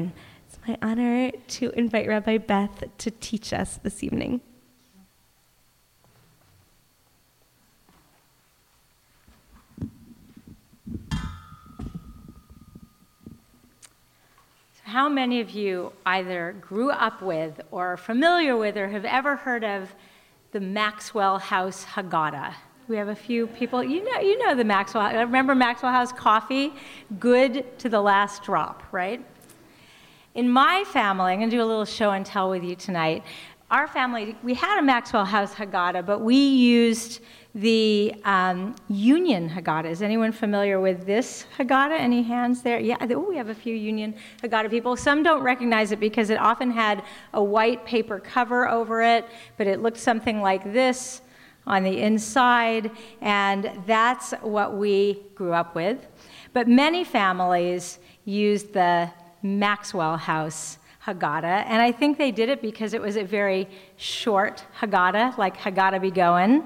It's my honor to invite Rabbi Beth to teach us this evening. How many of you either grew up with or are familiar with or have ever heard of the Maxwell House Haggadah? We have a few people. You know, you know the Maxwell. Remember Maxwell House coffee? Good to the last drop, right? In my family, I'm going to do a little show and tell with you tonight. Our family, we had a Maxwell House Haggadah, but we used the um, Union Haggadah. Is anyone familiar with this Haggadah? Any hands there? Yeah, oh, we have a few Union Haggadah people. Some don't recognize it because it often had a white paper cover over it, but it looked something like this on the inside, and that's what we grew up with. But many families used the Maxwell House Haggadah, and I think they did it because it was a very short Haggadah, like Haggadah be going.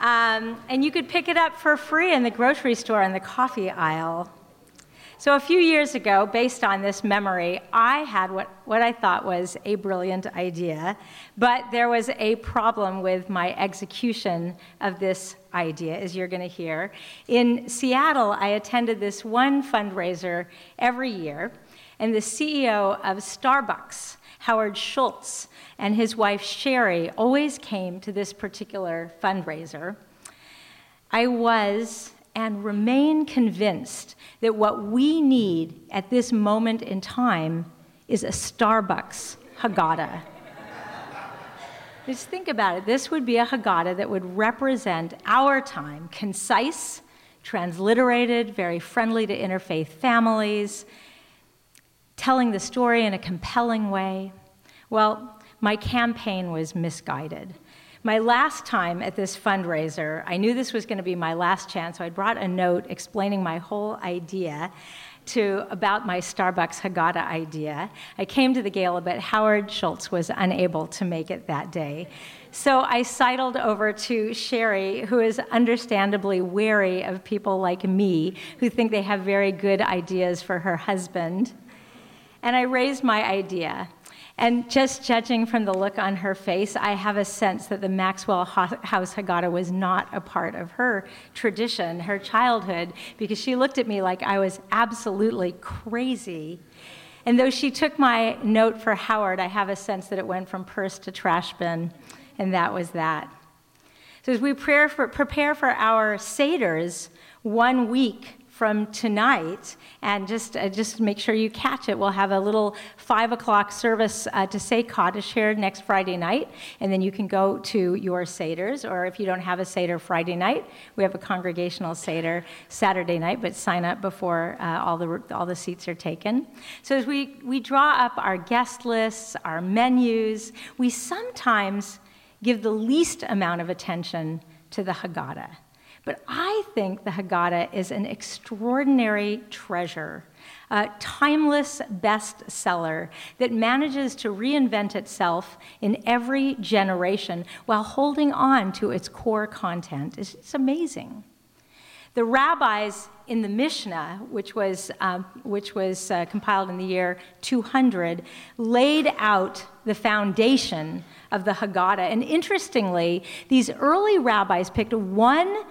Um, and you could pick it up for free in the grocery store in the coffee aisle. So, a few years ago, based on this memory, I had what, what I thought was a brilliant idea, but there was a problem with my execution of this idea, as you're going to hear. In Seattle, I attended this one fundraiser every year, and the CEO of Starbucks, Howard Schultz, and his wife Sheri always came to this particular fundraiser. I was and remain convinced that what we need at this moment in time is a Starbucks Haggadah. Just think about it. This would be a Haggadah that would represent our time, concise, transliterated, very friendly to interfaith families, telling the story in a compelling way. Well, my campaign was misguided. My last time at this fundraiser, I knew this was going to be my last chance, so I brought a note explaining my whole idea to about my Starbucks Haggadah idea. I came to the gala, but Howard Schultz was unable to make it that day. So I sidled over to Sheri, who is understandably wary of people like me who think they have very good ideas for her husband. And I raised my idea. And just judging from the look on her face, I have a sense that the Maxwell House Haggadah was not a part of her tradition, her childhood, because she looked at me like I was absolutely crazy. And though she took my note for Howard, I have a sense that it went from purse to trash bin, and that was that. So as we for, prepare for our Seders one week from tonight, and just uh, just make sure you catch it. We'll have a little five o'clock service uh, to say Kaddish here next Friday night, and then you can go to your seders, or if you don't have a seder Friday night, we have a congregational seder Saturday night. But sign up before uh, all the all the seats are taken. So as we we draw up our guest lists, our menus, we sometimes give the least amount of attention to the Haggadah. But I think the Haggadah is an extraordinary treasure, a timeless bestseller that manages to reinvent itself in every generation while holding on to its core content. It's, it's amazing. The rabbis in the Mishnah, which was, uh, which was uh, compiled in the year 200, laid out the foundation of the Haggadah. And interestingly, these early rabbis picked one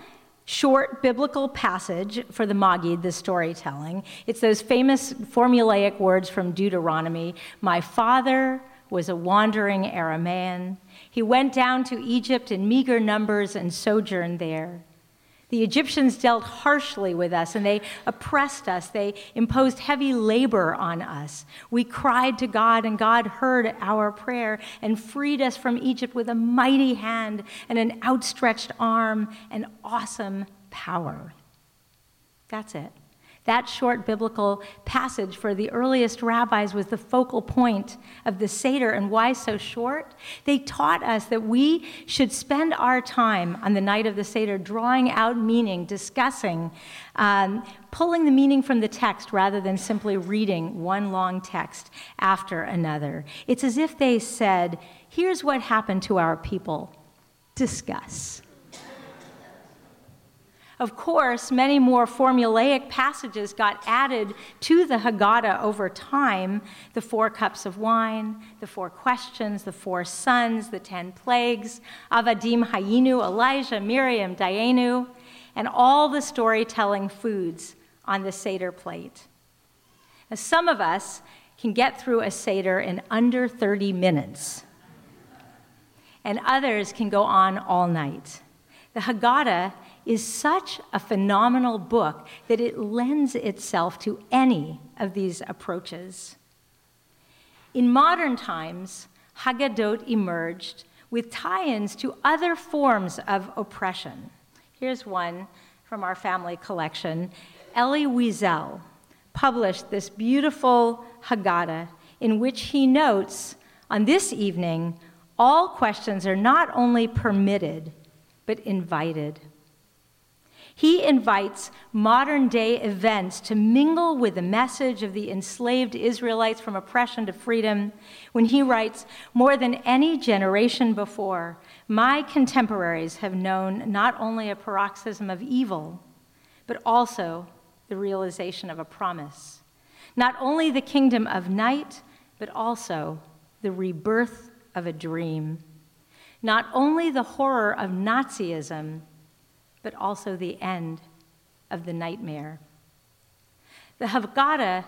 short biblical passage for the Maggid, the storytelling. It's those famous formulaic words from Deuteronomy My father was a wandering Aramaean. He went down to Egypt in meager numbers and sojourned there. The Egyptians dealt harshly with us and they oppressed us. They imposed heavy labor on us. We cried to God, and God heard our prayer and freed us from Egypt with a mighty hand and an outstretched arm and awesome power. That's it. That short biblical passage for the earliest rabbis was the focal point of the Seder. And why so short? They taught us that we should spend our time on the night of the Seder drawing out meaning, discussing, um, pulling the meaning from the text rather than simply reading one long text after another. It's as if they said, Here's what happened to our people. Discuss. Of course, many more formulaic passages got added to the Haggadah over time the four cups of wine, the four questions, the four sons, the ten plagues, Avadim Hayinu, Elijah, Miriam, Dayenu, and all the storytelling foods on the Seder plate. Now, some of us can get through a Seder in under 30 minutes, and others can go on all night. The Haggadah is such a phenomenal book that it lends itself to any of these approaches. In modern times, Haggadot emerged with tie ins to other forms of oppression. Here's one from our family collection. Elie Wiesel published this beautiful Haggadah in which he notes on this evening, all questions are not only permitted, but invited. He invites modern day events to mingle with the message of the enslaved Israelites from oppression to freedom when he writes, More than any generation before, my contemporaries have known not only a paroxysm of evil, but also the realization of a promise. Not only the kingdom of night, but also the rebirth of a dream. Not only the horror of Nazism, but also the end of the nightmare. The Haggadah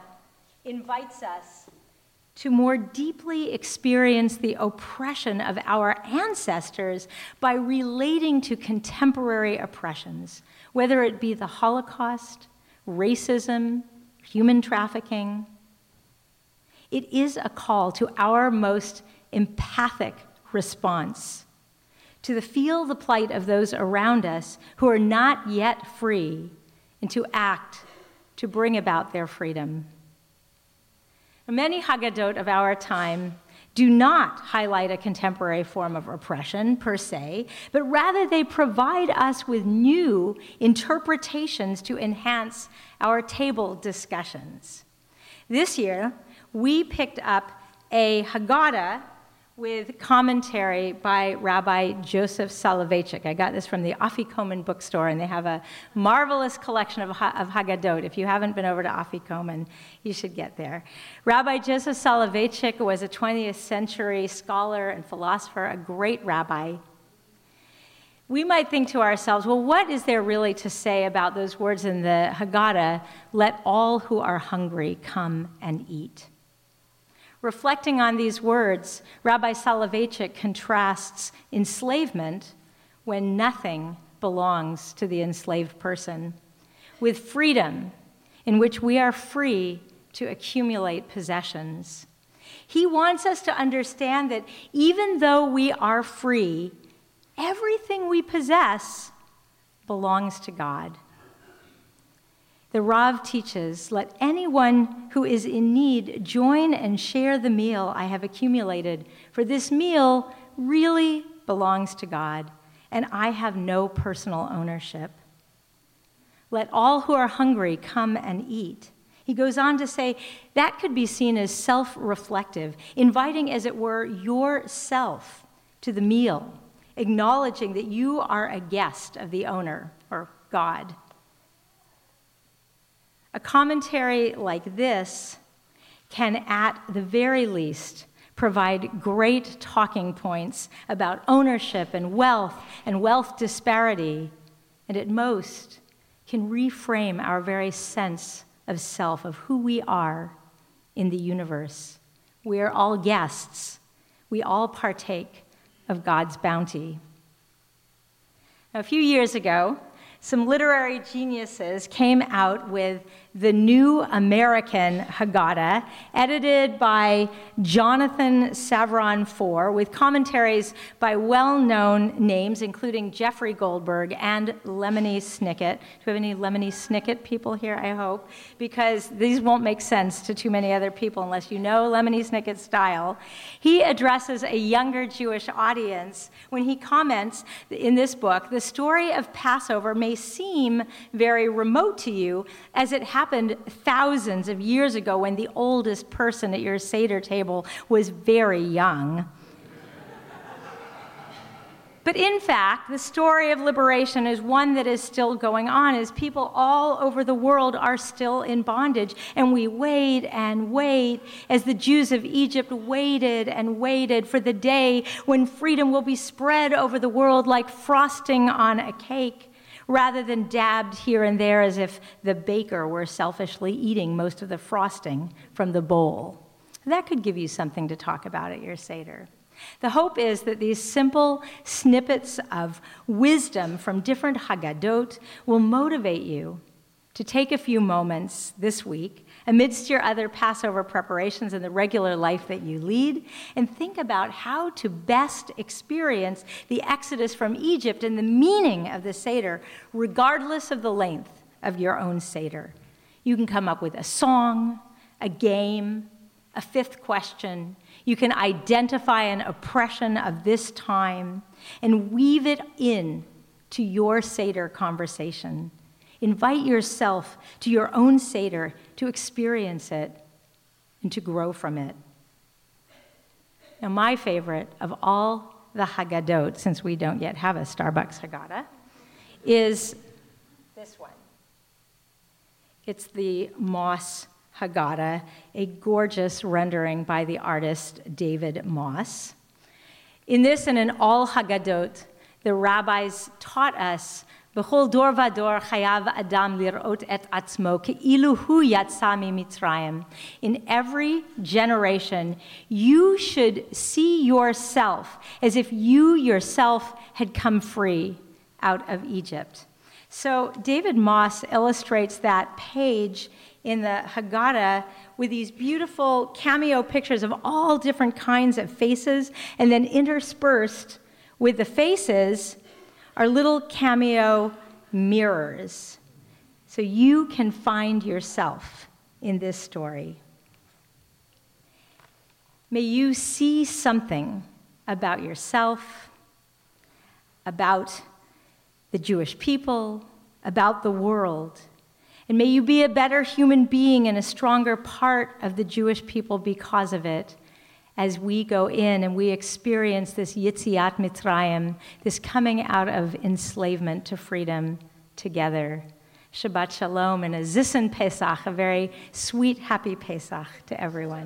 invites us to more deeply experience the oppression of our ancestors by relating to contemporary oppressions, whether it be the Holocaust, racism, human trafficking. It is a call to our most empathic response to feel the plight of those around us who are not yet free, and to act to bring about their freedom. Many Haggadot of our time do not highlight a contemporary form of oppression per se, but rather they provide us with new interpretations to enhance our table discussions. This year, we picked up a Haggadah with commentary by Rabbi Joseph Soloveitchik. I got this from the Afikoman bookstore, and they have a marvelous collection of, of Haggadot. If you haven't been over to Afikoman, you should get there. Rabbi Joseph Soloveitchik was a 20th century scholar and philosopher, a great rabbi. We might think to ourselves, well, what is there really to say about those words in the Haggadah? Let all who are hungry come and eat. Reflecting on these words, Rabbi Soloveitchik contrasts enslavement, when nothing belongs to the enslaved person, with freedom, in which we are free to accumulate possessions. He wants us to understand that even though we are free, everything we possess belongs to God. The Rav teaches let anyone who is in need join and share the meal I have accumulated, for this meal really belongs to God, and I have no personal ownership. Let all who are hungry come and eat. He goes on to say that could be seen as self reflective, inviting, as it were, yourself to the meal, acknowledging that you are a guest of the owner, or God. A commentary like this can, at the very least, provide great talking points about ownership and wealth and wealth disparity, and at most can reframe our very sense of self, of who we are in the universe. We are all guests, we all partake of God's bounty. Now, a few years ago, some literary geniuses came out with the New American Haggadah, edited by Jonathan Safran Foer, with commentaries by well known names, including Jeffrey Goldberg and Lemony Snicket. Do we have any Lemony Snicket people here? I hope, because these won't make sense to too many other people unless you know Lemony Snicket's style. He addresses a younger Jewish audience when he comments in this book the story of Passover may seem very remote to you as it happens happened thousands of years ago when the oldest person at your Seder table was very young. But in fact, the story of liberation is one that is still going on as people all over the world are still in bondage. And we wait and wait as the Jews of Egypt waited and waited for the day when freedom will be spread over the world like frosting on a cake rather than dabbed here and there as if the baker were selfishly eating most of the frosting from the bowl. That could give you something to talk about at your Seder. The hope is that these simple snippets of wisdom from different Haggadot will motivate you to take a few moments this week, amidst your other Passover preparations and the regular life that you lead, and think about how to best experience the exodus from Egypt and the meaning of the Seder, regardless of the length of your own Seder. You can come up with a song, a game, a fifth question, you can identify an oppression of this time and weave it in to your Seder conversation. Invite yourself to your own Seder to experience it and to grow from it. Now, my favorite of all the Haggadot, since we don't yet have a Starbucks Haggadah, is this one. It's the Moss Haggadah, a gorgeous rendering by the artist David Moss. In this and in all Haggadot, the rabbis taught us בכל דור ודור חייב אדם לראות את עצמו כאילו הוא יצא ממצרים. In every generation, you should see yourself as if you yourself had come free out of Egypt. So David Moss illustrates that page in the Haggadah with these beautiful cameo pictures of all different kinds of faces, and then interspersed with the faces are little cameo mirrors. So you can find yourself in this story. May you see something about yourself, about the Jewish people, about the world and may you be a better human being and a stronger part of the Jewish people because of it as we go in and we experience this Yitziat Mitzrayim, this coming out of enslavement to freedom together. Shabbat Shalom and a Zissen Pesach, a very sweet, happy Pesach to everyone.